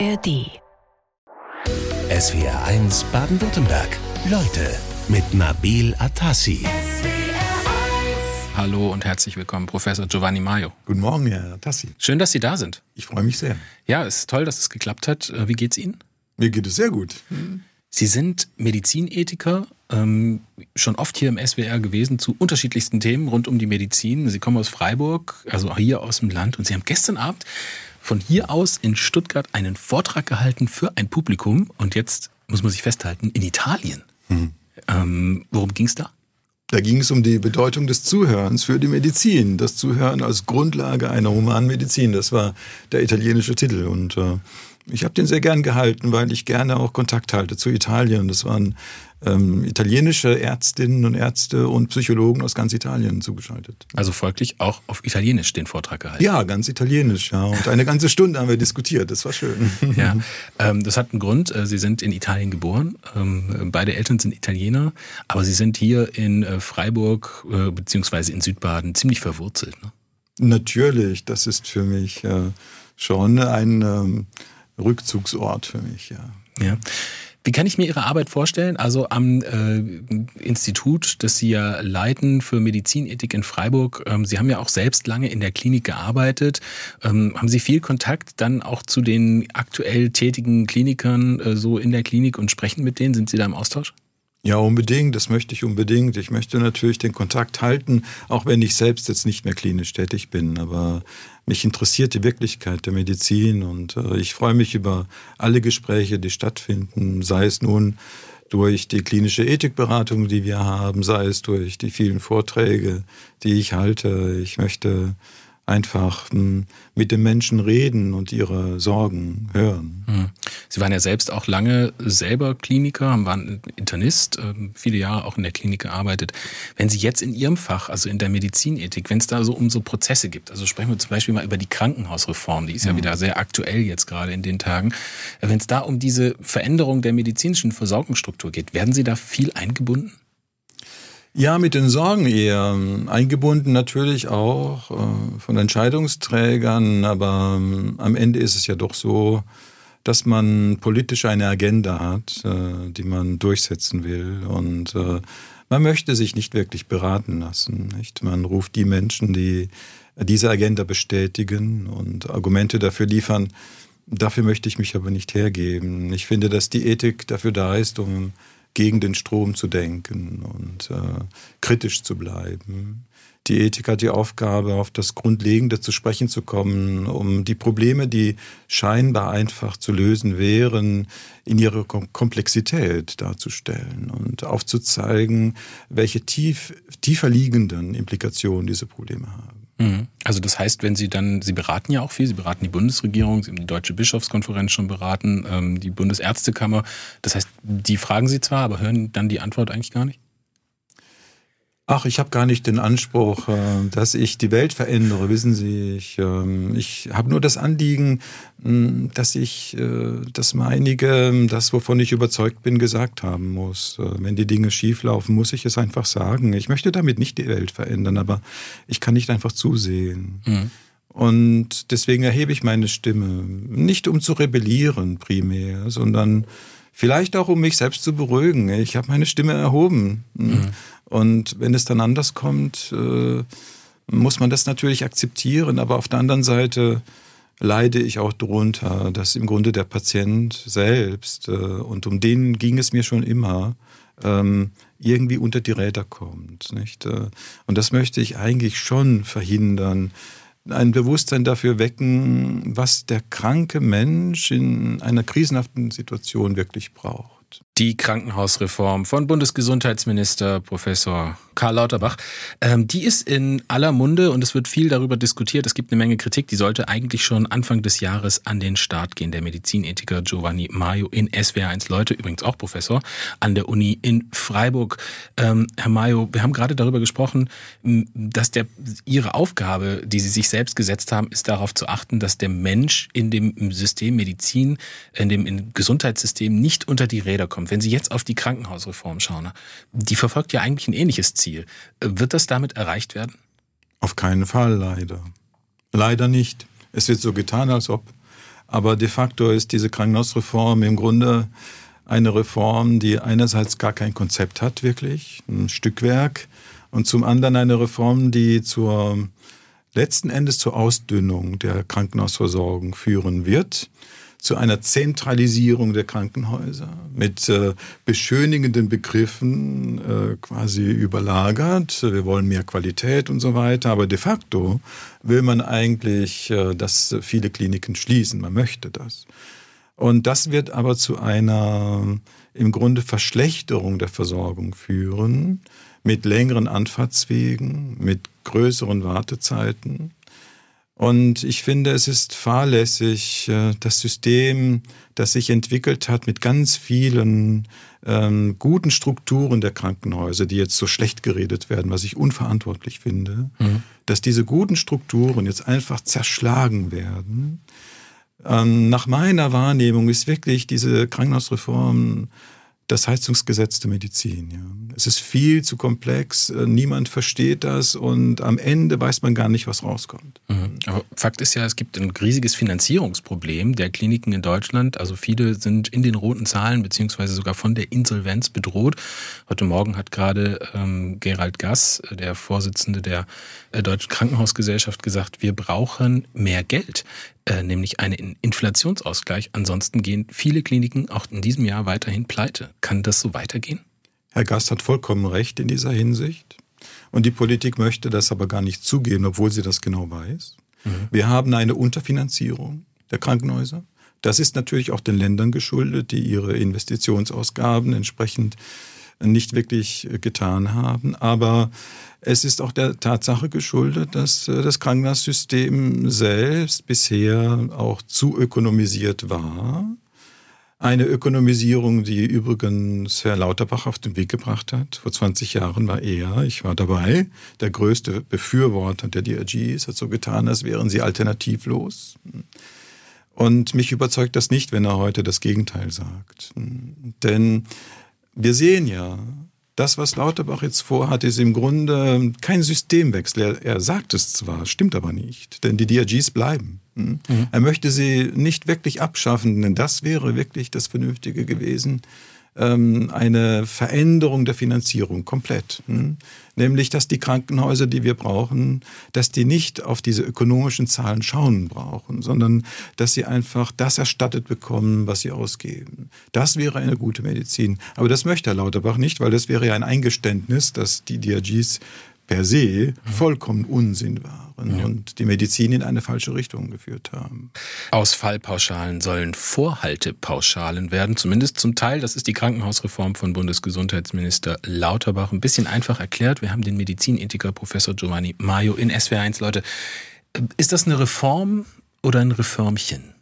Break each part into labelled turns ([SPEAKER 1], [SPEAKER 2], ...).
[SPEAKER 1] ARD.
[SPEAKER 2] SWR 1 Baden-Württemberg. Leute mit Nabil Atassi.
[SPEAKER 3] Hallo und herzlich willkommen, Professor Giovanni Maio.
[SPEAKER 4] Guten Morgen, Herr Tassi.
[SPEAKER 3] Schön, dass Sie da sind.
[SPEAKER 4] Ich freue mich sehr.
[SPEAKER 3] Ja, es ist toll, dass es geklappt hat. Äh, Wie geht's Ihnen?
[SPEAKER 4] Mir geht es sehr gut.
[SPEAKER 3] Sie sind Medizinethiker, ähm, schon oft hier im SWR gewesen zu unterschiedlichsten Themen rund um die Medizin. Sie kommen aus Freiburg, also hier aus dem Land, und Sie haben gestern Abend von hier aus in Stuttgart einen Vortrag gehalten für ein Publikum und jetzt muss man sich festhalten, in Italien. Ähm, worum ging's da?
[SPEAKER 4] Da ging es um die Bedeutung des Zuhörens für die Medizin. Das Zuhören als Grundlage einer humanen Medizin. Das war der italienische Titel. Und äh, ich habe den sehr gern gehalten, weil ich gerne auch Kontakt halte zu Italien. Das waren ähm, italienische Ärztinnen und Ärzte und Psychologen aus ganz Italien zugeschaltet.
[SPEAKER 3] Also folglich auch auf Italienisch den Vortrag gehalten.
[SPEAKER 4] Ja, ganz italienisch, ja. Und eine ganze Stunde haben wir diskutiert. Das war schön.
[SPEAKER 3] Ja, ähm, das hat einen Grund. Äh, Sie sind in Italien geboren. Ähm, beide Eltern sind Italiener, aber Sie sind hier in äh, Freiburg äh, beziehungsweise in Südbaden ziemlich verwurzelt. Ne?
[SPEAKER 4] Natürlich, das ist für mich äh, schon ein ähm, Rückzugsort für mich, ja.
[SPEAKER 3] Ja. Wie kann ich mir Ihre Arbeit vorstellen? Also am äh, Institut, das Sie ja leiten für Medizinethik in Freiburg. Ähm, Sie haben ja auch selbst lange in der Klinik gearbeitet. Ähm, haben Sie viel Kontakt dann auch zu den aktuell tätigen Klinikern äh, so in der Klinik und sprechen mit denen? Sind Sie da im Austausch?
[SPEAKER 4] Ja, unbedingt, das möchte ich unbedingt. Ich möchte natürlich den Kontakt halten, auch wenn ich selbst jetzt nicht mehr klinisch tätig bin. Aber mich interessiert die Wirklichkeit der Medizin und äh, ich freue mich über alle Gespräche, die stattfinden, sei es nun durch die klinische Ethikberatung, die wir haben, sei es durch die vielen Vorträge, die ich halte. Ich möchte einfach mh, mit den Menschen reden und ihre Sorgen hören.
[SPEAKER 3] Hm. Sie waren ja selbst auch lange selber Kliniker, waren Internist, ähm, viele Jahre auch in der Klinik gearbeitet. Wenn Sie jetzt in Ihrem Fach, also in der Medizinethik, wenn es da so um so Prozesse gibt, also sprechen wir zum Beispiel mal über die Krankenhausreform, die ist ja wieder sehr aktuell jetzt gerade in den Tagen. Wenn es da um diese Veränderung der medizinischen Versorgungsstruktur geht, werden Sie da viel eingebunden?
[SPEAKER 4] Ja, mit den Sorgen eher eingebunden natürlich auch äh, von Entscheidungsträgern, aber ähm, am Ende ist es ja doch so, dass man politisch eine Agenda hat, äh, die man durchsetzen will und äh, man möchte sich nicht wirklich beraten lassen. Nicht? Man ruft die Menschen, die diese Agenda bestätigen und Argumente dafür liefern. Dafür möchte ich mich aber nicht hergeben. Ich finde, dass die Ethik dafür da ist, um gegen den Strom zu denken und äh, kritisch zu bleiben. Die Ethik hat die Aufgabe, auf das Grundlegende zu sprechen zu kommen, um die Probleme, die scheinbar einfach zu lösen wären, in ihre Kom Komplexität darzustellen und aufzuzeigen, welche tief, tiefer liegenden Implikationen diese Probleme haben.
[SPEAKER 3] Mhm. Also das heißt, wenn Sie dann, Sie beraten ja auch viel, Sie beraten die Bundesregierung, Sie haben die Deutsche Bischofskonferenz schon beraten, ähm, die Bundesärztekammer. Das heißt, die fragen Sie zwar, aber hören dann die Antwort eigentlich gar nicht?
[SPEAKER 4] Ach, ich habe gar nicht den Anspruch, äh, dass ich die Welt verändere, wissen Sie. Ich, ähm, ich habe nur das Anliegen, dass ich äh, das meinige, das, wovon ich überzeugt bin, gesagt haben muss. Äh, Wenn die Dinge schief laufen, muss ich es einfach sagen. Ich möchte damit nicht die Welt verändern, aber ich kann nicht einfach zusehen.
[SPEAKER 3] Mhm.
[SPEAKER 4] Und deswegen erhebe ich meine Stimme. Nicht um zu rebellieren primär, sondern vielleicht auch um mich selbst zu beruhigen. Ich habe meine Stimme erhoben. Und wenn es dann anders kommt, äh, muss man das natürlich akzeptieren. Aber auf der anderen Seite leide ich auch darunter, dass im Grunde der Patient selbst, äh, und um den ging es mir schon immer, ähm, irgendwie unter die Räder kommt. Nicht? Äh, Und das möchte ich eigentlich schon verhindern. Ein Bewusstsein dafür wecken, was der kranke Mensch in einer krisenhaften Situation wirklich braucht.
[SPEAKER 3] Die Krankenhausreform von Bundesgesundheitsminister Professor Karl Lauterbach, ähm, die ist in aller Munde und es wird viel darüber diskutiert. Es gibt eine Menge Kritik, die sollte eigentlich schon Anfang des Jahres an den Start gehen. Der Medizinethiker Giovanni Maio in SWR1 Leute, übrigens auch Professor an der Uni in Freiburg. Ähm, Herr Maio, wir haben gerade darüber gesprochen, dass der, Ihre Aufgabe, die Sie sich selbst gesetzt haben, ist darauf zu achten, dass der Mensch in dem System Medizin, in dem Gesundheitssystem nicht unter die Räder kommt. Wenn Sie jetzt auf die Krankenhausreform schauen, die verfolgt ja eigentlich ein ähnliches Ziel. Wird das damit erreicht werden?
[SPEAKER 4] Auf keinen Fall, leider. Leider nicht. Es wird so getan, als ob. Aber de facto ist diese Krankenhausreform im Grunde eine Reform, die einerseits gar kein Konzept hat, wirklich, ein Stückwerk, und zum anderen eine Reform, die zur letzten Endes zur Ausdünnung der Krankenhausversorgung führen wird zu einer Zentralisierung der Krankenhäuser mit äh, beschönigenden Begriffen äh, quasi überlagert. Wir wollen mehr Qualität und so weiter. Aber de facto will man eigentlich, äh, dass viele Kliniken schließen. Man möchte das. Und das wird aber zu einer im Grunde Verschlechterung der Versorgung führen, mit längeren Anfahrtswegen, mit größeren Wartezeiten und ich finde, es ist fahrlässig, äh, das System, das sich entwickelt hat mit ganz vielen ähm, guten Strukturen der Krankenhäuser, die jetzt so schlecht geredet werden, was ich unverantwortlich finde, mhm. dass diese guten Strukturen jetzt einfach zerschlagen werden. Ähm, nach meiner Wahrnehmung ist wirklich diese Krankenhausreform das Heizungsgesetz der Medizin. Ja. Es ist viel zu komplex, äh, niemand versteht das und am Ende weiß man gar nicht, was rauskommt.
[SPEAKER 3] Mhm. Aber Fakt ist ja, es gibt ein riesiges Finanzierungsproblem der Kliniken in Deutschland. Also viele sind in den roten Zahlen beziehungsweise sogar von der Insolvenz bedroht. Heute Morgen hat gerade ähm, Gerald Gass, der Vorsitzende der äh, Deutschen Krankenhausgesellschaft, gesagt, wir brauchen mehr Geld. Äh, nämlich einen Inflationsausgleich. Ansonsten gehen viele Kliniken auch in diesem Jahr weiterhin pleite. Kann das so weitergehen?
[SPEAKER 4] Herr Gast hat vollkommen recht in dieser Hinsicht. Und die Politik möchte das aber gar nicht zugeben, obwohl sie das genau weiß. Mhm. Wir haben eine Unterfinanzierung der Krankenhäuser. Das ist natürlich auch den Ländern geschuldet, die ihre Investitionsausgaben entsprechend nicht wirklich getan haben. Aber es ist auch der Tatsache geschuldet, dass äh, das Krankenhaussystem selbst bisher auch zu ökonomisiert war. Eine Ökonomisierung, die übrigens Herr Lauterbach auf den Weg gebracht hat. Vor 20 Jahren war er, ich war dabei, der größte Befürworter der DRGs, hat so getan, als wären sie alternativlos. Und mich überzeugt das nicht, wenn er heute das Gegenteil sagt. Denn wir sehen ja, das, was Lauterbach jetzt vorhat, ist im Grunde kein Systemwechsel. Er, er sagt es zwar, stimmt aber nicht, denn die DRGs bleiben. Hm? Mhm. Er möchte sie nicht wirklich abschaffen, denn das wäre wirklich das Vernünftige gewesen ähm, eine Veränderung der Finanzierung komplett. Hm? Nämlich, dass die Krankenhäuser, die wir brauchen, dass die nicht auf diese ökonomischen Zahlen schauen brauchen, sondern dass sie einfach das erstattet bekommen, was sie ausgeben. Das wäre eine gute Medizin. Aber das möchte Herr Lauterbach nicht, weil das wäre ja ein Eingeständnis, dass die DRGs per se vollkommen Unsinn waren ja. und die Medizin in eine falsche Richtung geführt haben.
[SPEAKER 3] Ausfallpauschalen sollen Vorhaltepauschalen werden, zumindest zum Teil. Das ist die Krankenhausreform von Bundesgesundheitsminister Lauterbach. Ein bisschen einfach erklärt. Wir haben den Medizinethiker Professor Giovanni Maio in SWR1. Leute, ist das eine Reform oder ein Reformchen?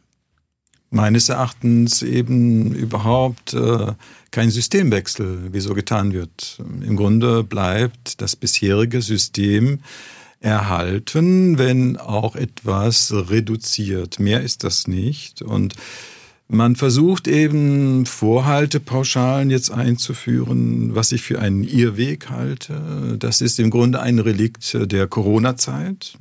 [SPEAKER 4] meines Erachtens eben überhaupt äh, kein Systemwechsel, wie so getan wird. Im Grunde bleibt das bisherige System erhalten, wenn auch etwas reduziert. Mehr ist das nicht. Und man versucht eben Vorhaltepauschalen jetzt einzuführen, was ich für einen Irrweg halte. Das ist im Grunde ein Relikt der Corona-Zeit.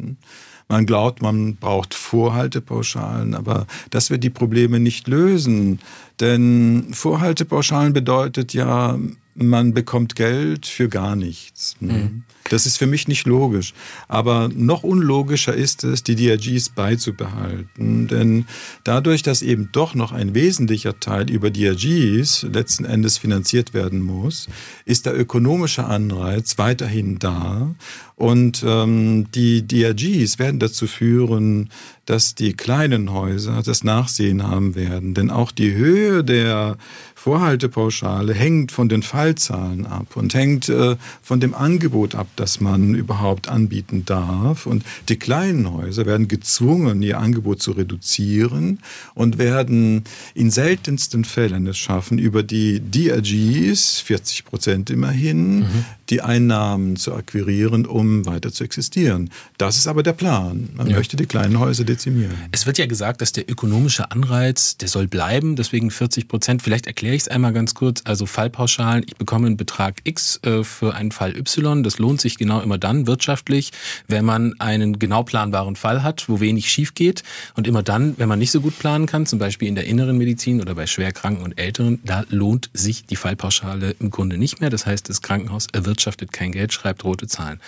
[SPEAKER 4] Man glaubt, man braucht Vorhaltepauschalen, aber das wird die Probleme nicht lösen. Denn Vorhaltepauschalen bedeutet ja, man bekommt Geld für gar nichts. Mhm. Das ist für mich nicht logisch. Aber noch unlogischer ist es, die DRGs beizubehalten. Denn dadurch, dass eben doch noch ein wesentlicher Teil über DRGs letzten Endes finanziert werden muss, ist der ökonomische Anreiz weiterhin da. Und ähm, die DRGs werden dazu führen, dass die kleinen Häuser das Nachsehen haben werden. Denn auch die Höhe der Vorhaltepauschale hängt von den Fallzahlen ab und hängt äh, von dem Angebot ab, das man überhaupt anbieten darf. Und die kleinen Häuser werden gezwungen, ihr Angebot zu reduzieren und werden in seltensten Fällen es schaffen, über die DRGs, 40 Prozent immerhin, mhm. Die Einnahmen zu akquirieren, um weiter zu existieren. Das ist aber der Plan. Man ja. möchte die kleinen Häuser dezimieren.
[SPEAKER 3] Es wird ja gesagt, dass der ökonomische Anreiz, der soll bleiben, deswegen 40 Prozent. Vielleicht erkläre ich es einmal ganz kurz. Also Fallpauschalen, ich bekomme einen Betrag X äh, für einen Fall Y, das lohnt sich sich genau immer dann wirtschaftlich, wenn man einen genau planbaren Fall hat, wo wenig schief geht. Und immer dann, wenn man nicht so gut planen kann, zum Beispiel in der inneren Medizin oder bei Schwerkranken und Älteren, da lohnt sich die Fallpauschale im Grunde nicht mehr. Das heißt, das Krankenhaus erwirtschaftet kein Geld, schreibt rote Zahlen.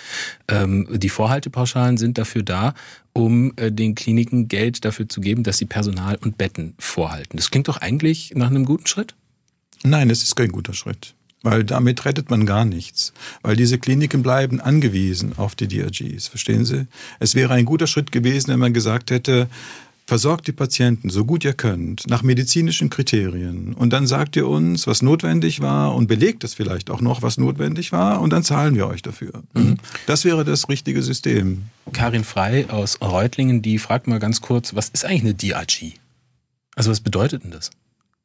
[SPEAKER 3] Ähm, die Vorhaltepauschalen sind dafür da, um äh, den Kliniken Geld dafür zu geben, dass sie Personal und Betten vorhalten. Das klingt doch eigentlich nach einem guten Schritt?
[SPEAKER 4] Nein, es ist kein guter Schritt. Weil damit rettet man gar nichts. Weil diese Kliniken bleiben angewiesen auf die DRGs. Verstehen Sie? Es wäre ein guter Schritt gewesen, wenn man gesagt hätte, versorgt die Patienten so gut ihr könnt, nach medizinischen Kriterien. Und dann sagt ihr uns, was notwendig war und belegt es vielleicht auch noch, was notwendig war. Und dann zahlen wir euch dafür. Mhm. Das wäre das richtige System.
[SPEAKER 3] Karin Frei aus Reutlingen, die fragt mal ganz kurz, was ist eigentlich eine DRG? Also was bedeutet denn das?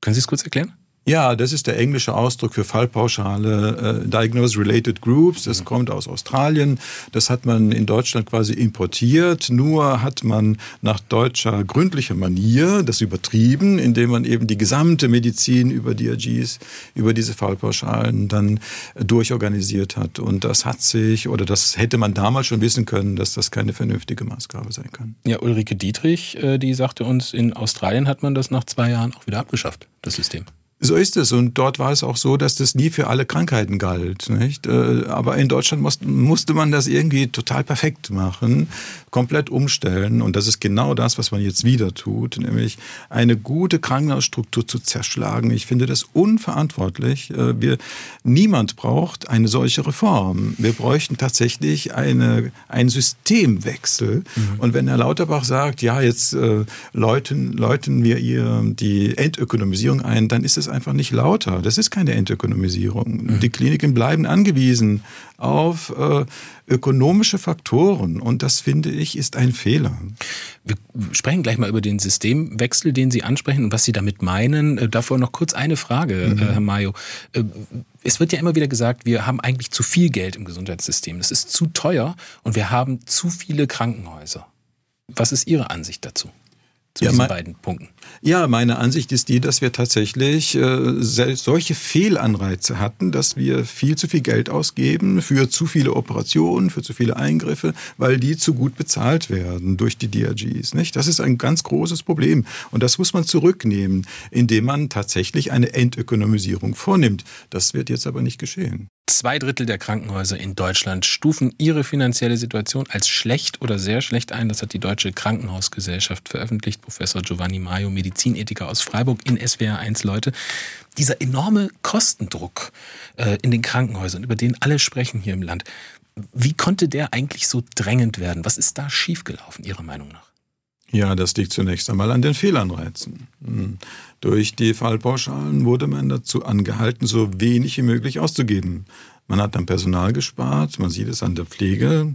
[SPEAKER 3] Können Sie es kurz erklären?
[SPEAKER 4] Ja, das ist der englische Ausdruck für Fallpauschale, äh, Diagnosis-Related Groups. Das mhm. kommt aus Australien. Das hat man in Deutschland quasi importiert. Nur hat man nach deutscher gründlicher Manier das übertrieben, indem man eben die gesamte Medizin über DRGs, über diese Fallpauschalen dann durchorganisiert hat. Und das hat sich, oder das hätte man damals schon wissen können, dass das keine vernünftige Maßgabe sein kann.
[SPEAKER 3] Ja, Ulrike Dietrich, äh, die sagte uns, in Australien hat man das nach zwei Jahren auch wieder abgeschafft, das System.
[SPEAKER 4] So ist es. Und dort war es auch so, dass das nie für alle Krankheiten galt. Nicht? Äh, aber in Deutschland musste man das irgendwie total perfekt machen, komplett umstellen. Und das ist genau das, was man jetzt wieder tut, nämlich eine gute Krankenhausstruktur zu zerschlagen. Ich finde das unverantwortlich. Äh, wir, niemand braucht eine solche Reform. Wir bräuchten tatsächlich eine, einen Systemwechsel. Mhm. Und wenn Herr Lauterbach sagt, ja, jetzt äh, läuten, läuten wir ihr die Entökonomisierung ein, dann ist es einfach nicht lauter. Das ist keine Entökonomisierung. Mhm. Die Kliniken bleiben angewiesen auf äh, ökonomische Faktoren und das finde ich ist ein Fehler.
[SPEAKER 3] Wir sprechen gleich mal über den Systemwechsel, den Sie ansprechen und was Sie damit meinen. Äh, davor noch kurz eine Frage, mhm. Äh, Herr Mayo. Äh, es wird ja immer wieder gesagt, wir haben eigentlich zu viel Geld im Gesundheitssystem. Das ist zu teuer und wir haben zu viele Krankenhäuser. Was ist Ihre Ansicht dazu? Zu ja, diesen beiden Punkten?
[SPEAKER 4] Ja, meine Ansicht ist die, dass wir tatsächlich äh, solche Fehlanreize hatten, dass wir viel zu viel Geld ausgeben für zu viele Operationen, für zu viele Eingriffe, weil die zu gut bezahlt werden durch die DRGs. Nicht? Das ist ein ganz großes Problem und das muss man zurücknehmen, indem man tatsächlich eine Entökonomisierung vornimmt. Das wird jetzt aber nicht geschehen.
[SPEAKER 3] Zwei Drittel der Krankenhäuser in Deutschland stufen ihre finanzielle Situation als schlecht oder sehr schlecht ein. Das hat die Deutsche Krankenhausgesellschaft veröffentlicht. Professor Giovanni Maio, Medizinethiker aus Freiburg in SWR 1 Leute. Dieser enorme Kostendruck äh, in den Krankenhäusern, über den alle sprechen hier im Land, wie konnte der eigentlich so drängend werden? Was ist da schiefgelaufen, Ihrer Meinung nach?
[SPEAKER 4] Ja, das liegt zunächst einmal an den Fehlanreizen. Hm. Durch die Fallpauschalen wurde man dazu angehalten, so wenig wie möglich auszugeben. Man hat am Personal gespart, man sieht es an der Pflege.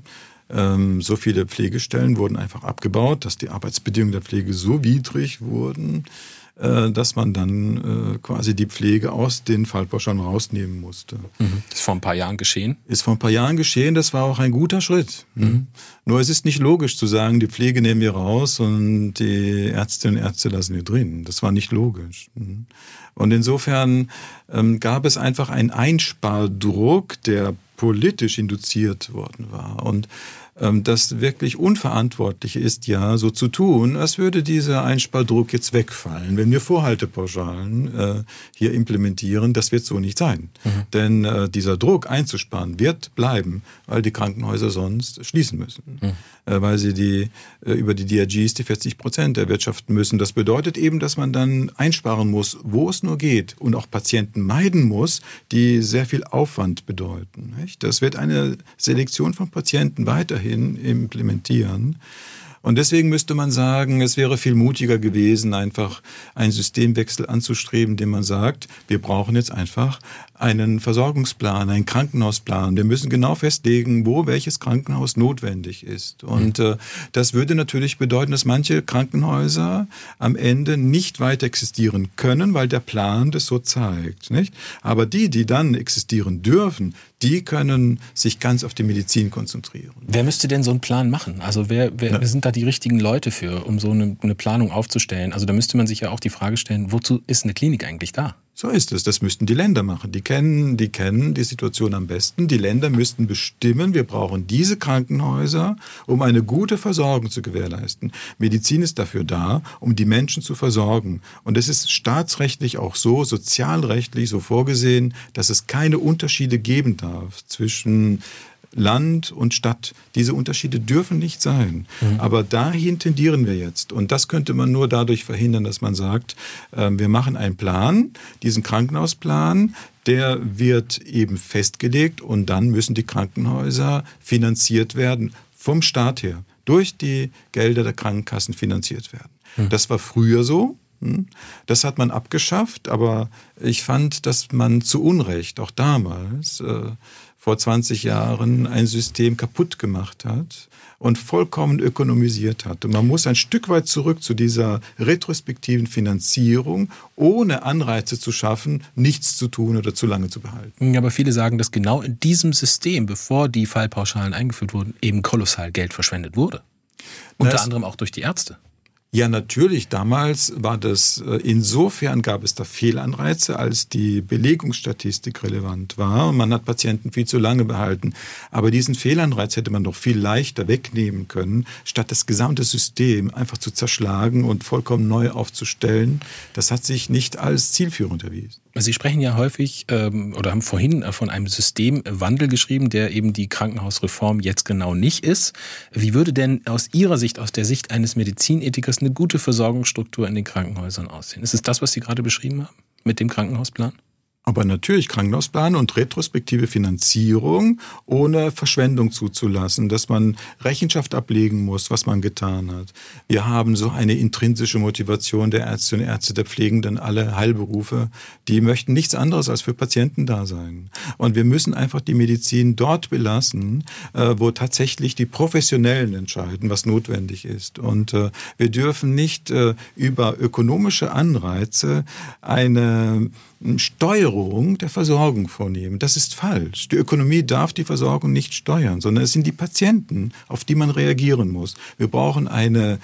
[SPEAKER 4] Ähm, so viele Pflegestellen wurden einfach abgebaut, dass die Arbeitsbedingungen der Pflege so widrig wurden, dass man dann äh, quasi die Pflege aus den Fallpauschalen rausnehmen musste.
[SPEAKER 3] Mhm. Das ist vor ein paar Jahren geschehen?
[SPEAKER 4] Ist vor ein paar Jahren geschehen, das war auch ein guter Schritt. Mhm. Nur es ist nicht logisch zu sagen, die Pflege nehmen wir raus und die Ärztinnen und Ärzte lassen wir drin. Das war nicht logisch. Mhm. Und insofern ähm, gab es einfach einen Einspardruck, der politisch induziert worden war. Und das wirklich Unverantwortliche ist ja, so zu tun, als würde dieser Einspardruck jetzt wegfallen. Wenn wir Vorhaltepauschalen äh, hier implementieren, das wird so nicht sein. Mhm. Denn äh, dieser Druck einzusparen wird bleiben, weil die Krankenhäuser sonst schließen müssen. Mhm. Äh, weil sie die, äh, über die DRGs die 40 Prozent erwirtschaften müssen. Das bedeutet eben, dass man dann einsparen muss, wo es nur geht und auch Patienten meiden muss, die sehr viel Aufwand bedeuten. Das wird eine Selektion von Patienten weiterhin implementieren. Und deswegen müsste man sagen, es wäre viel mutiger gewesen, einfach einen Systemwechsel anzustreben, dem man sagt, wir brauchen jetzt einfach einen Versorgungsplan, einen Krankenhausplan. Wir müssen genau festlegen, wo welches Krankenhaus notwendig ist. Und äh, das würde natürlich bedeuten, dass manche Krankenhäuser am Ende nicht weiter existieren können, weil der Plan das so zeigt. Nicht? Aber die, die dann existieren dürfen, die können sich ganz auf die Medizin konzentrieren.
[SPEAKER 3] Wer müsste denn so einen Plan machen? Also wer, wer, ja. sind da die richtigen Leute für, um so eine, eine Planung aufzustellen? Also da müsste man sich ja auch die Frage stellen, wozu ist eine Klinik eigentlich da?
[SPEAKER 4] So ist es. Das müssten die Länder machen. Die kennen, die kennen die Situation am besten. Die Länder müssten bestimmen, wir brauchen diese Krankenhäuser, um eine gute Versorgung zu gewährleisten. Medizin ist dafür da, um die Menschen zu versorgen. Und es ist staatsrechtlich auch so, sozialrechtlich so vorgesehen, dass es keine Unterschiede geben darf zwischen Land und Stadt. Diese Unterschiede dürfen nicht sein. Mhm. Aber dahin tendieren wir jetzt. Und das könnte man nur dadurch verhindern, dass man sagt, äh, wir machen einen Plan, diesen Krankenhausplan, der wird eben festgelegt und dann müssen die Krankenhäuser finanziert werden vom Staat her, durch die Gelder der Krankenkassen finanziert werden. Mhm. Das war früher so. Hm? Das hat man abgeschafft, aber ich fand, dass man zu Unrecht, auch damals, äh, vor 20 Jahren ein System kaputt gemacht hat und vollkommen ökonomisiert hat. Und man muss ein Stück weit zurück zu dieser retrospektiven Finanzierung, ohne Anreize zu schaffen, nichts zu tun oder zu lange zu behalten.
[SPEAKER 3] Aber viele sagen, dass genau in diesem System, bevor die Fallpauschalen eingeführt wurden, eben kolossal Geld verschwendet wurde. Unter anderem auch durch die Ärzte.
[SPEAKER 4] Ja, natürlich. Damals war das, äh, insofern gab es da Fehlanreize, als die Belegungsstatistik relevant war. Und man hat Patienten viel zu lange behalten. Aber diesen Fehlanreiz hätte man doch viel leichter wegnehmen können, statt das gesamte System einfach zu zerschlagen und vollkommen neu aufzustellen. Das hat sich nicht als zielführend erwiesen.
[SPEAKER 3] Sie sprechen ja häufig ähm, oder haben vorhin äh, von einem Systemwandel geschrieben, der eben die Krankenhausreform jetzt genau nicht ist. Wie würde denn aus Ihrer Sicht, aus der Sicht eines Medizinethikers, eine gute Versorgungsstruktur in den Krankenhäusern aussehen? Ist es das, was Sie gerade beschrieben haben mit dem Krankenhausplan?
[SPEAKER 4] Aber natürlich Krankenhausplan und retrospektive Finanzierung, ohne Verschwendung zuzulassen, dass man Rechenschaft ablegen muss, was man getan hat. Wir haben so eine intrinsische Motivation der Ärztinnen und Ärzte, der Pflegenden, alle Heilberufe, die möchten nichts anderes als für Patienten da sein. Und wir müssen einfach die Medizin dort belassen, äh, wo tatsächlich die Professionellen entscheiden, was notwendig ist. Und äh, wir dürfen nicht äh, über ökonomische Anreize eine Steuerung der Versorgung vornehmen. Das ist falsch. Die Ökonomie darf die Versorgung nicht steuern, sondern es sind die Patienten, auf die man reagieren muss. Wir brauchen eine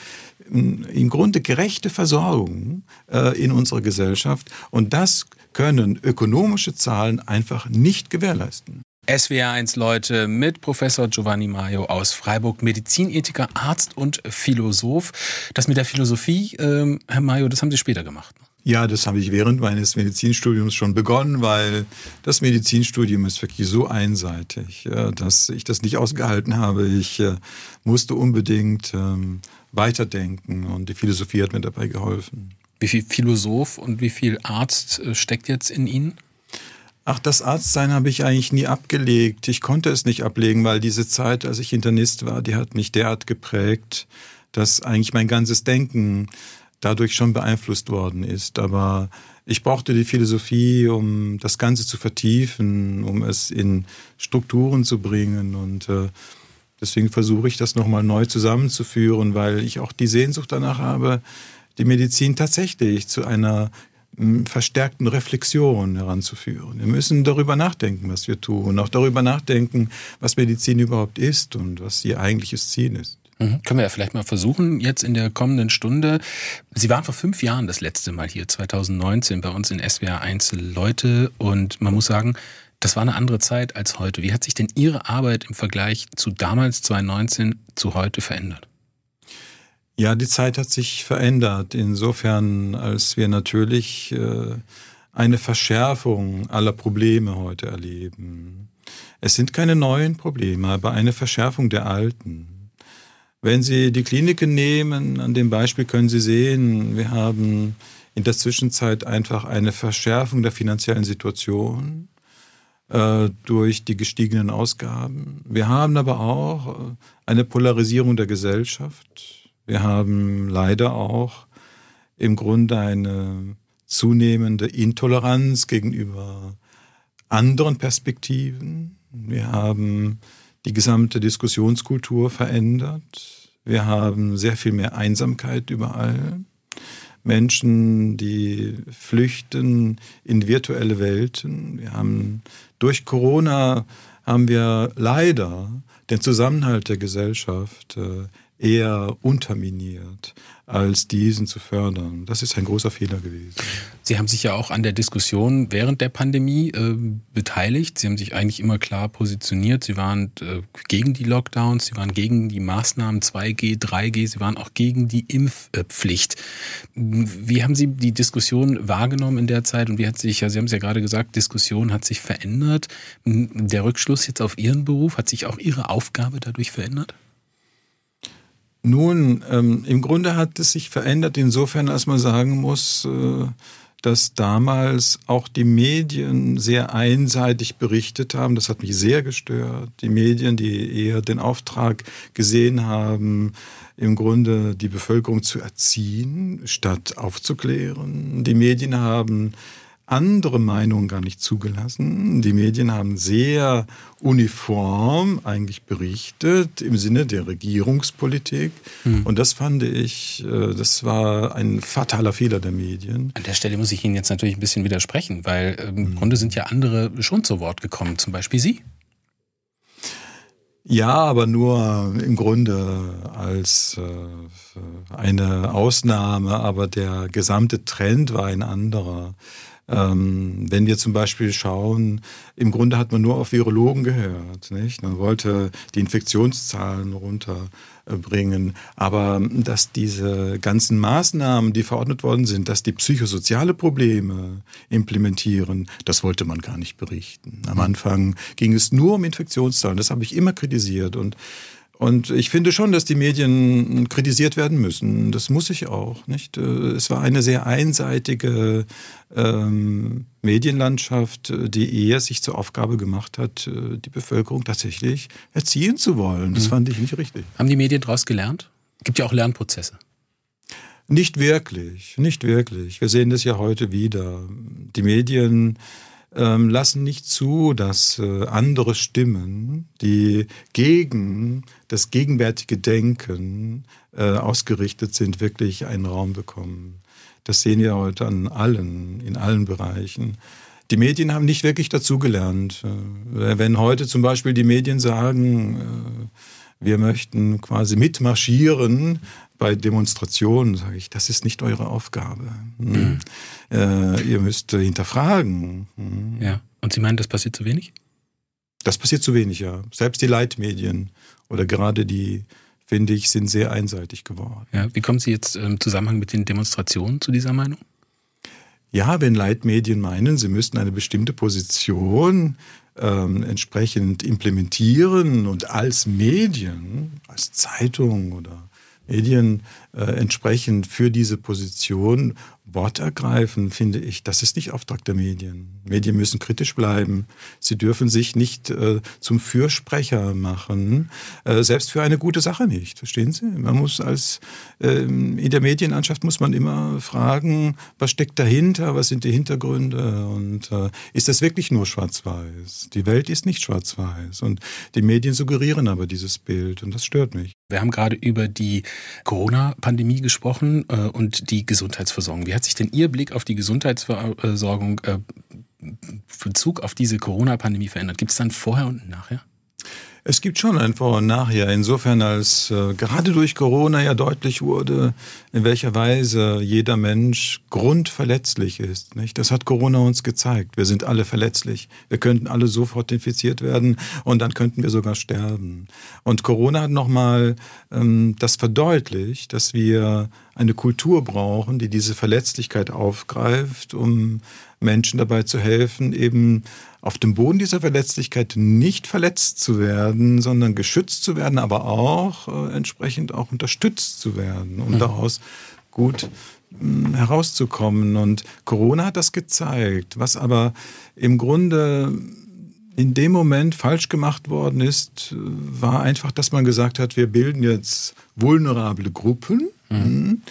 [SPEAKER 4] im Grunde gerechte Versorgung äh, in unserer Gesellschaft und das können ökonomische Zahlen einfach nicht gewährleisten.
[SPEAKER 3] SWR1 Leute mit Professor Giovanni Maio aus Freiburg, Medizinethiker, Arzt und Philosoph. Das mit der Philosophie, äh, Herr Maio, das haben Sie später gemacht. Ne?
[SPEAKER 4] Ja, das habe ich während meines Medizinstudiums schon begonnen, weil das Medizinstudium ist wirklich so einseitig, dass ich das nicht ausgehalten habe. Ich äh, musste unbedingt ähm, weiterdenken und die Philosophie hat mir dabei geholfen.
[SPEAKER 3] Wie viel Philosoph und wie viel Arzt äh, steckt jetzt in Ihnen?
[SPEAKER 4] Ach, das Arztsein habe ich eigentlich nie abgelegt. Ich konnte es nicht ablegen, weil diese Zeit, als ich Internist war, die hat mich derart geprägt, dass eigentlich mein ganzes Denken dadurch schon beeinflusst worden ist. Aber ich brauchte die Philosophie, um das Ganze zu vertiefen, um es in Strukturen zu bringen. Und äh, deswegen versuche ich das nochmal neu zusammenzuführen, weil ich auch die Sehnsucht danach habe, die Medizin tatsächlich zu einer hm, verstärkten Reflexion heranzuführen. Wir müssen darüber nachdenken, was wir tun, auch darüber nachdenken, was Medizin überhaupt ist und was ihr eigentliches Ziel ist.
[SPEAKER 3] Mhm. Können wir ja vielleicht mal versuchen, jetzt in der kommenden Stunde. Sie waren vor fünf Jahren das letzte Mal hier, 2019, bei uns in SWR Einzelleute. Und man muss sagen, das war eine andere Zeit als heute. Wie hat sich denn Ihre Arbeit im Vergleich zu damals, 2019, zu heute verändert?
[SPEAKER 4] Ja, die Zeit hat sich verändert. Insofern, als wir natürlich äh, eine Verschärfung aller Probleme heute erleben. Es sind keine neuen Probleme, aber eine Verschärfung der alten. Wenn Sie die Kliniken nehmen, an dem Beispiel können Sie sehen, wir haben in der Zwischenzeit einfach eine Verschärfung der finanziellen Situation äh, durch die gestiegenen Ausgaben. Wir haben aber auch äh, eine Polarisierung der Gesellschaft. Wir haben leider auch im Grunde eine zunehmende Intoleranz gegenüber anderen Perspektiven. Wir haben die gesamte Diskussionskultur verändert. Wir haben sehr viel mehr Einsamkeit überall. Menschen, die flüchten in virtuelle Welten. Wir haben durch Corona haben wir leider den Zusammenhalt der Gesellschaft äh, eher unterminiert. als diesen zu fördern. Das ist ein großer Fehler gewesen.
[SPEAKER 3] Sie haben sich ja auch an der Diskussion während der Pandemie äh, beteiligt. Sie haben sich eigentlich immer klar positioniert. Sie waren äh, gegen die Lockdowns, Sie waren gegen die Maßnahmen 2G, 3G, Sie waren auch gegen die Impfpflicht. Wie haben Sie die Diskussion wahrgenommen in der Zeit und wie hat sich, ja, Sie haben es ja gerade gesagt, Diskussion hat sich verändert. Der Rückschluss jetzt auf Ihren Beruf, hat sich auch Ihre Aufgabe dadurch verändert?
[SPEAKER 4] Nun, ähm, im Grunde hat es sich verändert insofern, als man sagen muss, äh, dass damals auch die Medien sehr einseitig berichtet haben. Das hat mich sehr gestört. Die Medien, die eher den Auftrag gesehen haben, im Grunde die Bevölkerung zu erziehen, statt aufzuklären. Die Medien haben andere Meinungen gar nicht zugelassen. Die Medien haben sehr uniform eigentlich berichtet im Sinne der Regierungspolitik. Mhm. Und das fand ich, äh, das war ein fataler Fehler der Medien.
[SPEAKER 3] An der Stelle muss ich Ihnen jetzt natürlich ein bisschen widersprechen, weil ähm, im mhm. Grunde sind ja andere schon zu Wort gekommen, zum Beispiel Sie.
[SPEAKER 4] Ja, aber nur im Grunde als äh, eine Ausnahme, aber der gesamte Trend war ein anderer. Ähm, wenn wir zum Beispiel schauen, im Grunde hat man nur auf Virologen gehört. Nicht? Man wollte die Infektionszahlen runterbringen. Aber dass diese ganzen Maßnahmen, die verordnet worden sind, dass die psychosoziale Probleme implementieren, das wollte man gar nicht berichten. Am Anfang ging es nur um Infektionszahlen. Das habe ich immer kritisiert. Und und ich finde schon, dass die Medien kritisiert werden müssen. Das muss ich auch, nicht? Äh, es war eine sehr einseitige ähm, Medienlandschaft, die eher sich zur Aufgabe gemacht hat, äh, die Bevölkerung tatsächlich erziehen zu wollen. Das mhm. fand ich nicht richtig.
[SPEAKER 3] Haben die Medien daraus gelernt? Es gibt ja auch Lernprozesse.
[SPEAKER 4] Nicht wirklich, nicht wirklich. Wir sehen das ja heute wieder. Die Medien ähm, lassen nicht zu, dass äh, andere Stimmen, die gegen das gegenwärtige Denken äh, ausgerichtet sind, wirklich einen Raum bekommen. Das sehen wir heute an allen, in allen Bereichen. Die Medien haben nicht wirklich dazugelernt. Äh, wenn heute zum Beispiel die Medien sagen, äh, wir möchten quasi mitmarschieren bei Demonstrationen, sage ich, das ist nicht eure Aufgabe. Hm. Mhm. Äh, ihr müsst hinterfragen.
[SPEAKER 3] Mhm. Ja. Und Sie meinen, das passiert zu wenig?
[SPEAKER 4] Das passiert zu wenig, ja. Selbst die Leitmedien oder gerade die, finde ich, sind sehr einseitig geworden.
[SPEAKER 3] Ja. Wie kommen Sie jetzt im Zusammenhang mit den Demonstrationen zu dieser Meinung?
[SPEAKER 4] Ja, wenn Leitmedien meinen, sie müssten eine bestimmte Position ähm, entsprechend implementieren und als Medien, als Zeitung oder Medien äh, entsprechend für diese Position Wort ergreifen, finde ich, das ist nicht Auftrag der Medien. Medien müssen kritisch bleiben. Sie dürfen sich nicht äh, zum Fürsprecher machen, äh, selbst für eine gute Sache nicht. Verstehen Sie? Man muss als äh, in der Medienlandschaft muss man immer fragen, was steckt dahinter, was sind die Hintergründe und äh, ist das wirklich nur Schwarz-Weiß? Die Welt ist nicht Schwarz-Weiß und die Medien suggerieren aber dieses Bild und das stört mich.
[SPEAKER 3] Wir haben gerade über die Corona-Pandemie gesprochen äh, und die Gesundheitsversorgung. Wie hat sich denn Ihr Blick auf die Gesundheitsversorgung äh, Bezug auf diese Corona-Pandemie verändert? Gibt es dann vorher und nachher?
[SPEAKER 4] Es gibt schon ein Vor- und Nachher. Insofern, als äh, gerade durch Corona ja deutlich wurde, in welcher Weise jeder Mensch grundverletzlich ist. Nicht? Das hat Corona uns gezeigt. Wir sind alle verletzlich. Wir könnten alle sofort infiziert werden und dann könnten wir sogar sterben. Und Corona hat nochmal ähm, das verdeutlicht, dass wir eine Kultur brauchen, die diese Verletzlichkeit aufgreift, um Menschen dabei zu helfen, eben auf dem Boden dieser Verletzlichkeit nicht verletzt zu werden, sondern geschützt zu werden, aber auch äh, entsprechend auch unterstützt zu werden, um mhm. daraus gut mh, hm, herauszukommen. Und Corona hat das gezeigt. Was aber im Grunde in dem Moment falsch gemacht worden ist, war einfach, dass man gesagt hat, wir bilden jetzt vulnerable Gruppen. Mhm.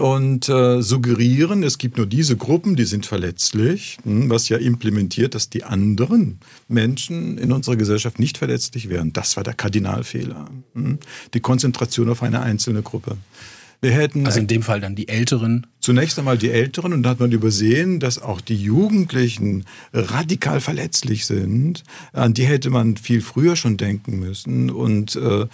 [SPEAKER 4] Und äh, suggerieren, es gibt nur diese Gruppen, die sind verletzlich, hm, was ja implementiert, dass die anderen Menschen in unserer Gesellschaft nicht verletzlich wären. Das war der Kardinalfehler. Hm. Die Konzentration auf eine einzelne Gruppe.
[SPEAKER 3] Wir hätten also in dem Fall dann die Älteren.
[SPEAKER 4] Zunächst einmal die Älteren und da hat man übersehen, dass auch die Jugendlichen radikal verletzlich sind. An die hätte man viel früher schon denken müssen und äh,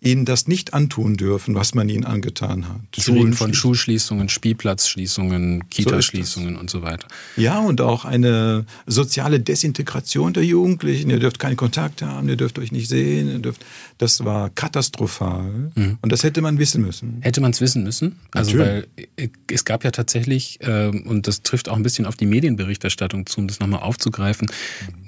[SPEAKER 4] ihnen das nicht antun dürfen, was man ihnen angetan hat.
[SPEAKER 3] Schulen von Schulschließungen, Spielplatzschließungen, Kitaschließungen so und so weiter.
[SPEAKER 4] Ja, und auch eine soziale Desintegration der Jugendlichen. Ihr dürft keinen Kontakt haben, ihr dürft euch nicht sehen. Ihr dürft, das war katastrophal. Mhm. Und das hätte man wissen müssen.
[SPEAKER 3] Hätte man es wissen müssen? Also, Natürlich. weil es gab ja tatsächlich, äh, und das trifft auch ein bisschen auf die Medienberichterstattung zu, um das nochmal aufzugreifen,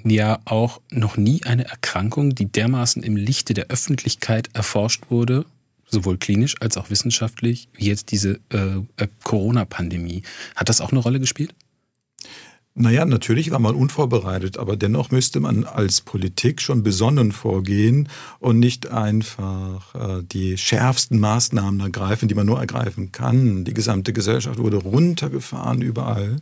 [SPEAKER 3] mhm. Ja auch noch nie eine Erkrankung, die dermaßen im Lichte der Öffentlichkeit erforscht wurde, sowohl klinisch als auch wissenschaftlich, wie jetzt diese äh, äh, Corona-Pandemie. Hat das auch eine Rolle gespielt?
[SPEAKER 4] Naja, natürlich war man unvorbereitet, aber dennoch müsste man als Politik schon besonnen vorgehen und nicht einfach äh, die schärfsten Maßnahmen ergreifen, die man nur ergreifen kann. Die gesamte Gesellschaft wurde runtergefahren überall.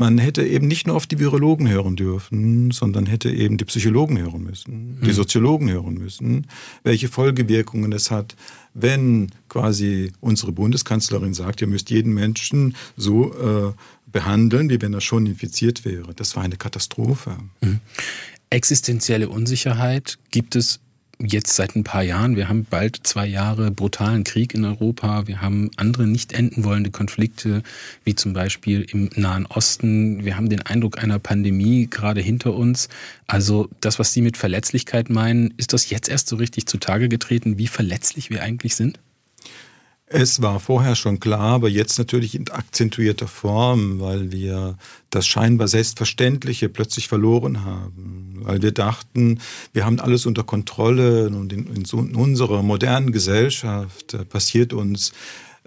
[SPEAKER 4] Man hätte eben nicht nur auf die Virologen hören dürfen, sondern hätte eben die Psychologen hören müssen, die hm. Soziologen hören müssen, welche Folgewirkungen es hat, wenn quasi unsere Bundeskanzlerin sagt, ihr müsst jeden Menschen so äh, behandeln, wie wenn er schon infiziert wäre. Das war eine Katastrophe. Mhm.
[SPEAKER 3] Existenzielle Unsicherheit gibt es jetzt seit ein paar Jahren. Wir haben bald zwei Jahre brutalen Krieg in Europa. Wir haben andere nicht enden wollende Konflikte, wie zum Beispiel im Nahen Osten. Wir haben den Eindruck einer Pandemie gerade hinter uns. Also das, was Sie mit Verletzlichkeit meinen, ist das jetzt erst so richtig zutage getreten, wie verletzlich wir eigentlich sind?
[SPEAKER 4] Es war vorher schon klar, aber jetzt natürlich in akzentuierter Form, weil wir das scheinbar Selbstverständliche plötzlich verloren haben. Weil wir dachten, wir haben alles unter Kontrolle und in, in, in unserer modernen Gesellschaft äh, passiert uns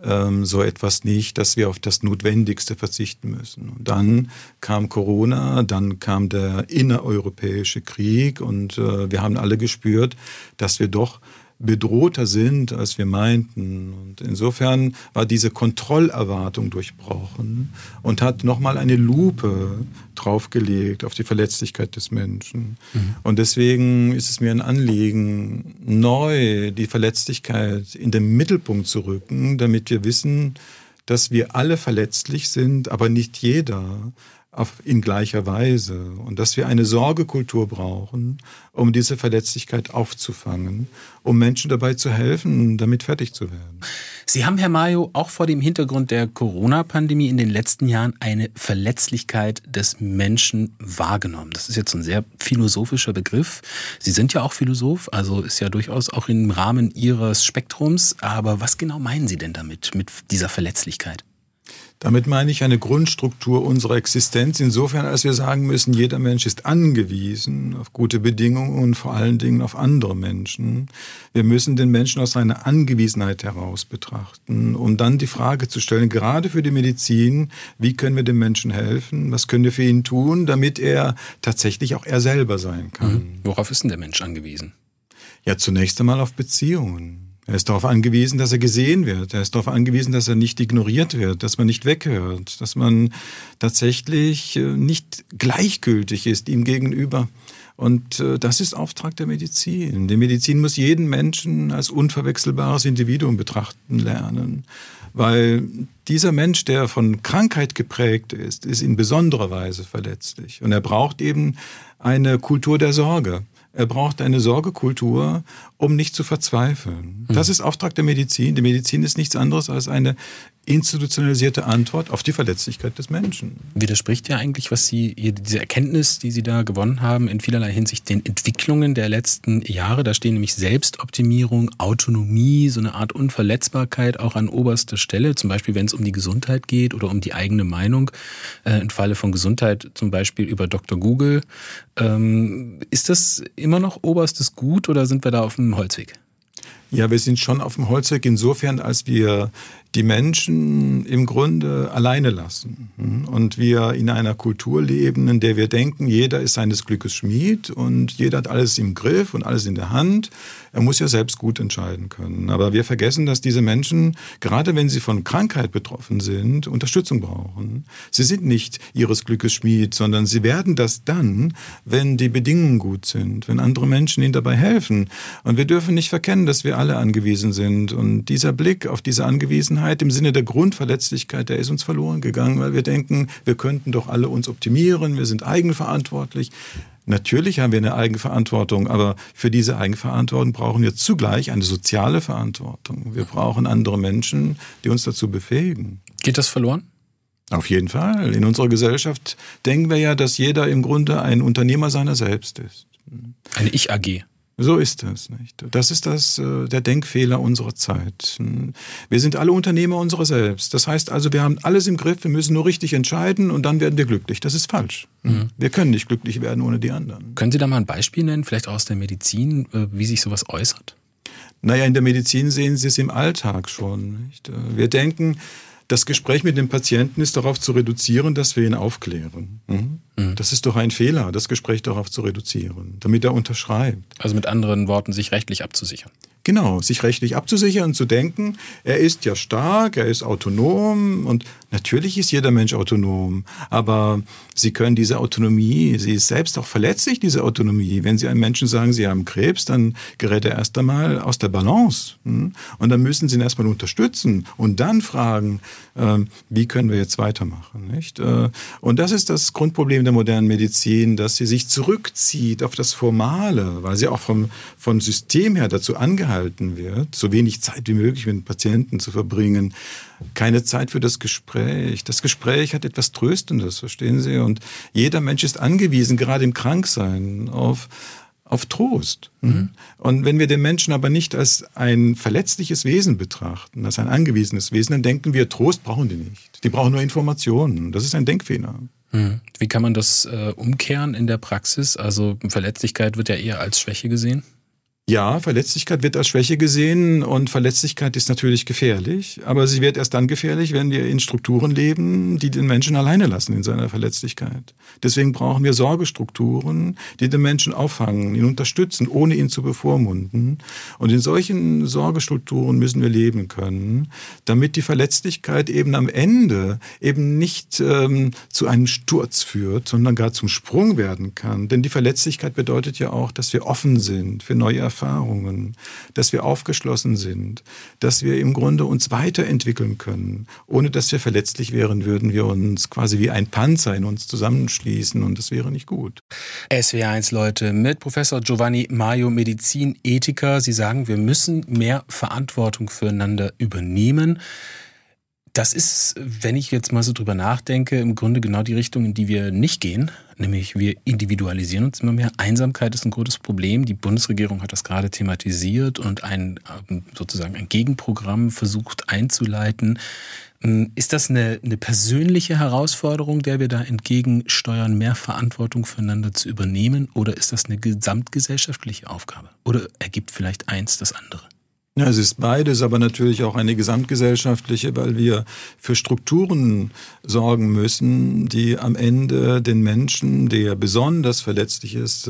[SPEAKER 4] ähm, so etwas nicht, dass wir auf das Notwendigste verzichten müssen. Und dann kam Corona, dann kam der innereuropäische Krieg und äh, wir haben alle gespürt, dass wir doch bedrohter sind, als wir meinten. Und insofern war diese Kontrollerwartung durchbrochen und hat nochmal eine Lupe draufgelegt auf die Verletzlichkeit des Menschen. Mhm. Und deswegen ist es mir ein Anliegen, neu die Verletzlichkeit in den Mittelpunkt zu rücken, damit wir wissen, dass wir alle verletzlich sind, aber nicht jeder auf, in gleicher Weise und dass wir eine Sorgekultur brauchen, um diese Verletzlichkeit aufzufangen, um Menschen dabei zu helfen, damit fertig zu werden.
[SPEAKER 3] Sie haben, Herr Mayo, auch vor dem Hintergrund der Corona-Pandemie in den letzten Jahren eine Verletzlichkeit des Menschen wahrgenommen. Das ist jetzt ein sehr philosophischer Begriff. Sie sind ja auch Philosoph, also ist ja durchaus auch im Rahmen Ihres Spektrums. Aber was genau meinen Sie denn damit, mit dieser Verletzlichkeit?
[SPEAKER 4] Damit meine ich eine Grundstruktur unserer Existenz, insofern als wir sagen müssen, jeder Mensch ist angewiesen auf gute Bedingungen und vor allen Dingen auf andere Menschen. Wir müssen den Menschen aus seiner Angewiesenheit heraus betrachten, um dann die Frage zu stellen, gerade für die Medizin, wie können wir dem Menschen helfen, was können wir für ihn tun, damit er tatsächlich auch er selber sein kann. Mhm.
[SPEAKER 3] Worauf ist denn der Mensch angewiesen?
[SPEAKER 4] Ja, zunächst einmal auf Beziehungen. Er ist darauf angewiesen, dass er gesehen wird. Er ist darauf angewiesen, dass er nicht ignoriert wird, dass man nicht weghört, dass man tatsächlich äh, nicht gleichgültig ist ihm gegenüber. Und äh, das ist Auftrag der Medizin. Die Medizin muss jeden Menschen als unverwechselbares Individuum betrachten lernen, weil dieser Mensch, der von Krankheit geprägt ist, ist in besonderer Weise verletzlich. Und er braucht eben eine Kultur der Sorge. Er braucht eine Sorgekultur, um nicht zu verzweifeln. Das ist Auftrag der Medizin. Die Medizin ist nichts anderes als eine institutionalisierte Antwort auf die Verletzlichkeit des Menschen.
[SPEAKER 3] Widerspricht ja eigentlich, was Sie, diese Erkenntnis, die Sie da gewonnen haben, in vielerlei Hinsicht den Entwicklungen der letzten Jahre. Da stehen nämlich Selbstoptimierung, Autonomie, so eine Art Unverletzbarkeit auch an oberster Stelle. Zum Beispiel, wenn es um die Gesundheit geht oder um die eigene Meinung. Äh, Im Falle von Gesundheit zum Beispiel über Dr. Google. Ähm, ist das immer noch oberstes Gut oder sind wir da auf dem Holzweg?
[SPEAKER 4] Ja, wir sind schon auf dem Holzweg insofern, als wir die Menschen im Grunde alleine lassen. Und wir in einer Kultur leben, in der wir denken, jeder ist seines Glückes Schmied und jeder hat alles im Griff und alles in der Hand. Er muss ja selbst gut entscheiden können. Aber wir vergessen, dass diese Menschen, gerade wenn sie von Krankheit betroffen sind, Unterstützung brauchen. Sie sind nicht ihres Glückes Schmied, sondern sie werden das dann, wenn die Bedingungen gut sind, wenn andere Menschen ihnen dabei helfen. Und wir dürfen nicht verkennen, dass wir alle angewiesen sind. Und dieser Blick auf diese Angewiesenheit im Sinne der Grundverletzlichkeit, der ist uns verloren gegangen, weil wir denken, wir könnten doch alle uns optimieren, wir sind eigenverantwortlich. Natürlich haben wir eine Eigenverantwortung, aber für diese Eigenverantwortung brauchen wir zugleich eine soziale Verantwortung. Wir brauchen andere Menschen, die uns dazu befähigen.
[SPEAKER 3] Geht das verloren?
[SPEAKER 4] Auf jeden Fall. In unserer Gesellschaft denken wir ja, dass jeder im Grunde ein Unternehmer seiner selbst ist.
[SPEAKER 3] Eine Ich-AG.
[SPEAKER 4] So ist es nicht. Das ist das äh, der Denkfehler unserer Zeit. Wir sind alle Unternehmer unserer selbst. Das heißt also, wir haben alles im Griff, wir müssen nur richtig entscheiden und dann werden wir glücklich. Das ist falsch. Mhm. Wir können nicht glücklich werden ohne die anderen.
[SPEAKER 3] Können Sie da mal ein Beispiel nennen, vielleicht aus der Medizin, äh, wie sich sowas äußert?
[SPEAKER 4] Naja, in der Medizin sehen Sie es im Alltag schon. Nicht? Äh, wir denken, das Gespräch mit dem Patienten ist darauf zu reduzieren, dass wir ihn aufklären. Mhm. Mhm. Das ist doch ein Fehler, das Gespräch darauf zu reduzieren, damit er unterschreibt.
[SPEAKER 3] Also mit anderen Worten, sich rechtlich abzusichern.
[SPEAKER 4] Genau, sich rechtlich abzusichern und zu denken, er ist ja stark, er ist autonom und natürlich ist jeder Mensch autonom, aber Sie können diese Autonomie, sie ist selbst auch verletzlich, diese Autonomie. Wenn Sie einem Menschen sagen, Sie haben Krebs, dann gerät er erst einmal aus der Balance hm? und dann müssen Sie ihn erstmal unterstützen und dann fragen, ähm, wie können wir jetzt weitermachen, nicht? Äh, und das ist das Grundproblem der modernen Medizin, dass sie sich zurückzieht auf das Formale, weil sie auch vom, vom System her dazu angehalten gehalten wird, so wenig Zeit wie möglich mit den Patienten zu verbringen, keine Zeit für das Gespräch. Das Gespräch hat etwas Tröstendes, verstehen Sie? Und jeder Mensch ist angewiesen, gerade im Kranksein, auf, auf Trost. Mhm. Und wenn wir den Menschen aber nicht als ein verletzliches Wesen betrachten, als ein angewiesenes Wesen, dann denken wir, Trost brauchen die nicht. Die brauchen nur Informationen. Das ist ein Denkfehler.
[SPEAKER 3] Mhm. Wie kann man das äh, umkehren in der Praxis? Also Verletzlichkeit wird ja eher als Schwäche gesehen.
[SPEAKER 4] Ja, Verletzlichkeit wird als Schwäche gesehen und Verletzlichkeit ist natürlich gefährlich, aber sie wird erst dann gefährlich, wenn wir in Strukturen leben, die den Menschen alleine lassen in seiner Verletzlichkeit. Deswegen brauchen wir Sorgestrukturen, die den Menschen auffangen, ihn unterstützen, ohne ihn zu bevormunden. Und in solchen Sorgestrukturen müssen wir leben können, damit die Verletzlichkeit eben am Ende eben nicht ähm, zu einem Sturz führt, sondern gar zum Sprung werden kann. Denn die Verletzlichkeit bedeutet ja auch, dass wir offen sind für neue Erfahrungen, dass wir aufgeschlossen sind, dass wir im Grunde uns weiterentwickeln können. Ohne dass wir verletzlich wären, würden wir uns quasi wie ein Panzer in uns zusammenschließen und das wäre nicht gut.
[SPEAKER 3] SWR1 Leute mit Professor Giovanni Mario Medizinethiker. Sie sagen, wir müssen mehr Verantwortung füreinander übernehmen. Das ist, wenn ich jetzt mal so drüber nachdenke, im Grunde genau die Richtung, in die wir nicht gehen. Nämlich wir individualisieren uns immer mehr. Einsamkeit ist ein großes Problem. Die Bundesregierung hat das gerade thematisiert und ein ähm, sozusagen ein Gegenprogramm versucht einzuleiten. Ähm, ist das eine, eine persönliche Herausforderung, der wir da entgegensteuern, mehr Verantwortung füreinander zu übernehmen? Oder ist das eine gesamtgesellschaftliche Aufgabe? Oder ergibt vielleicht eins das andere?
[SPEAKER 4] Ja, es ist beides, aber natürlich auch eine gesamtgesellschaftliche, weil wir für Strukturen sorgen müssen, die am Ende den Menschen, der besonders verletzlich ist,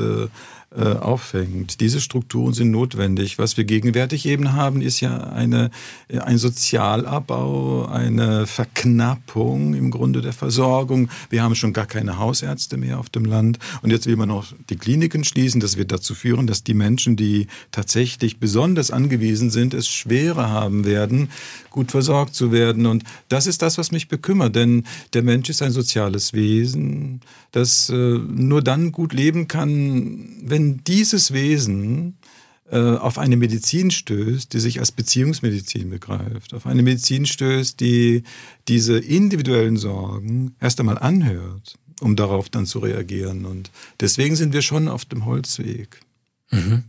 [SPEAKER 4] äh, äh, auffängt. Diese Strukturen sind notwendig. Was wir gegenwärtig eben haben, ist ja eine, ein Sozialabbau, eine Verknappung im Grunde der Versorgung. Wir haben schon gar keine Hausärzte mehr auf dem Land. Und jetzt will man noch die Kliniken schließen. Das wird dazu führen, dass die Menschen, die tatsächlich besonders angewiesen sind, es schwerer haben werden, gut versorgt zu werden. Und das ist das, was mich bekümmert. Denn der Mensch ist ein soziales Wesen, das äh, nur dann gut leben kann, wenn dieses Wesen äh, auf eine Medizin stößt, die sich als Beziehungsmedizin begreift, auf eine Medizin stößt, die diese individuellen Sorgen erst einmal anhört, um darauf dann zu reagieren. Und deswegen sind wir schon auf dem Holzweg.
[SPEAKER 3] Mhm.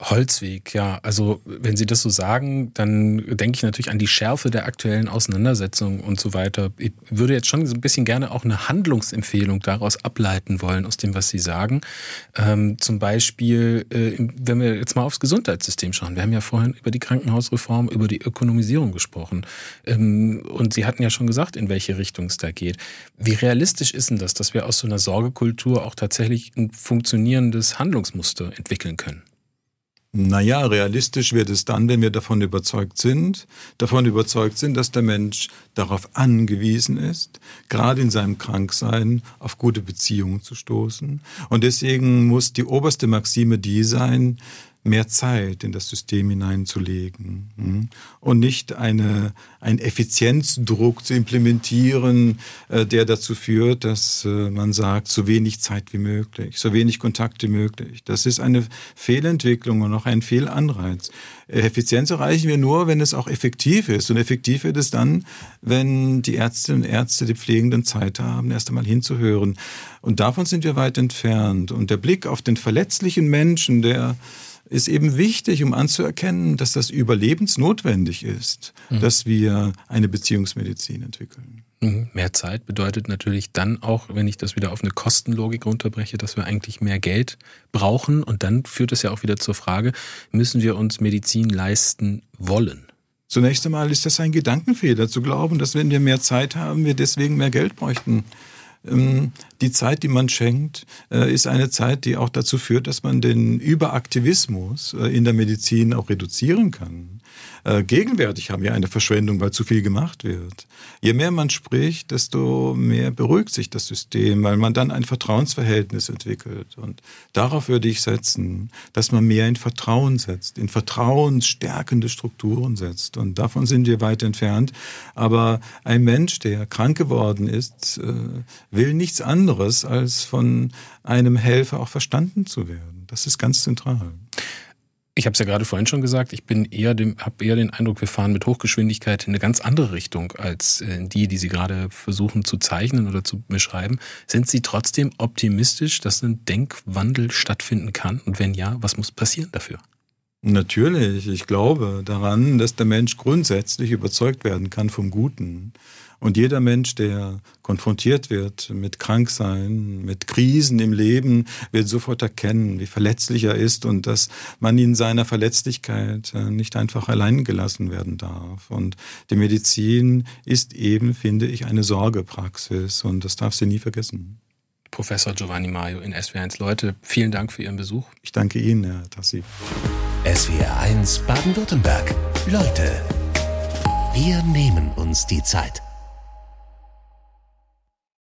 [SPEAKER 3] Holzweg, ja. Also wenn Sie das so sagen, dann denke ich natürlich an die Schärfe der aktuellen Auseinandersetzung und so weiter. Ich würde jetzt schon so ein bisschen gerne auch eine Handlungsempfehlung daraus ableiten wollen, aus dem, was Sie sagen. Ähm, zum Beispiel, äh, wenn wir jetzt mal aufs Gesundheitssystem schauen. Wir haben ja vorhin über die Krankenhausreform, über die Ökonomisierung gesprochen. Ähm, und Sie hatten ja schon gesagt, in welche Richtung es da geht. Wie realistisch ist denn das, dass wir aus so einer Sorgekultur auch tatsächlich ein funktionierendes Handlungsmuster entwickeln können?
[SPEAKER 4] Naja, realistisch wird es dann, wenn wir davon überzeugt sind, davon überzeugt sind, dass der Mensch darauf angewiesen ist, gerade in seinem Kranksein auf gute Beziehungen zu stoßen. Und deswegen muss die oberste Maxime die sein, mehr Zeit in das System hineinzulegen hm? und nicht eine, einen Effizienzdruck zu implementieren, äh, der dazu führt, dass äh, man sagt, so wenig Zeit wie möglich, so wenig Kontakt wie möglich. Das ist eine Fehlentwicklung und auch ein Fehlanreiz. Effizienz erreichen wir nur, wenn es auch effektiv ist. Und effektiv wird es dann, wenn die Ärztinnen und Ärzte, die Pflegenden Zeit haben, erst einmal hinzuhören. Und davon sind wir weit entfernt. Und der Blick auf den verletzlichen Menschen, der ist eben wichtig, um anzuerkennen, dass das überlebensnotwendig ist, mhm. dass wir eine Beziehungsmedizin entwickeln.
[SPEAKER 3] Mhm. Mehr Zeit bedeutet natürlich dann auch, wenn ich das wieder auf eine Kostenlogik runterbreche, dass wir eigentlich mehr Geld brauchen. Und dann führt es ja auch wieder zur Frage, müssen wir uns Medizin leisten wollen?
[SPEAKER 4] Zunächst einmal ist das ein Gedankenfehler zu glauben, dass wenn wir mehr Zeit haben, wir deswegen mehr Geld bräuchten. Ähm, die Zeit, die man schenkt, äh, ist eine Zeit, die auch dazu führt, dass man den Überaktivismus äh, in der Medizin auch reduzieren kann. Äh, gegenwärtig haben wir eine Verschwendung, weil zu viel gemacht wird. Je mehr man spricht, desto mehr beruhigt sich das System, weil man dann ein Vertrauensverhältnis entwickelt. Und darauf würde ich setzen, dass man mehr in Vertrauen setzt, in vertrauensstärkende Strukturen setzt. Und davon sind wir weit entfernt. Aber ein Mensch, der krank geworden ist, äh, will nichts anderes, als von einem Helfer auch verstanden zu werden. Das ist ganz zentral.
[SPEAKER 3] Ich habe es ja gerade vorhin schon gesagt, ich bin eher dem, habe eher den Eindruck, wir fahren mit Hochgeschwindigkeit in eine ganz andere Richtung als äh, die, die Sie gerade versuchen zu zeichnen oder zu beschreiben. Sind Sie trotzdem optimistisch, dass ein Denkwandel stattfinden kann? Und wenn ja, was muss passieren dafür?
[SPEAKER 4] Natürlich, ich glaube daran, dass der Mensch grundsätzlich überzeugt werden kann vom Guten. Und jeder Mensch, der konfrontiert wird mit Kranksein, mit Krisen im Leben, wird sofort erkennen, wie verletzlich er ist und dass man in seiner Verletzlichkeit äh, nicht einfach allein gelassen werden darf. Und die Medizin ist eben, finde ich, eine Sorgepraxis und das darf sie nie vergessen.
[SPEAKER 3] Professor Giovanni Mario in SWR1 Leute, vielen Dank für Ihren Besuch.
[SPEAKER 4] Ich danke Ihnen, Herr Tassi.
[SPEAKER 2] SWR1 Baden-Württemberg. Leute, wir nehmen uns die Zeit.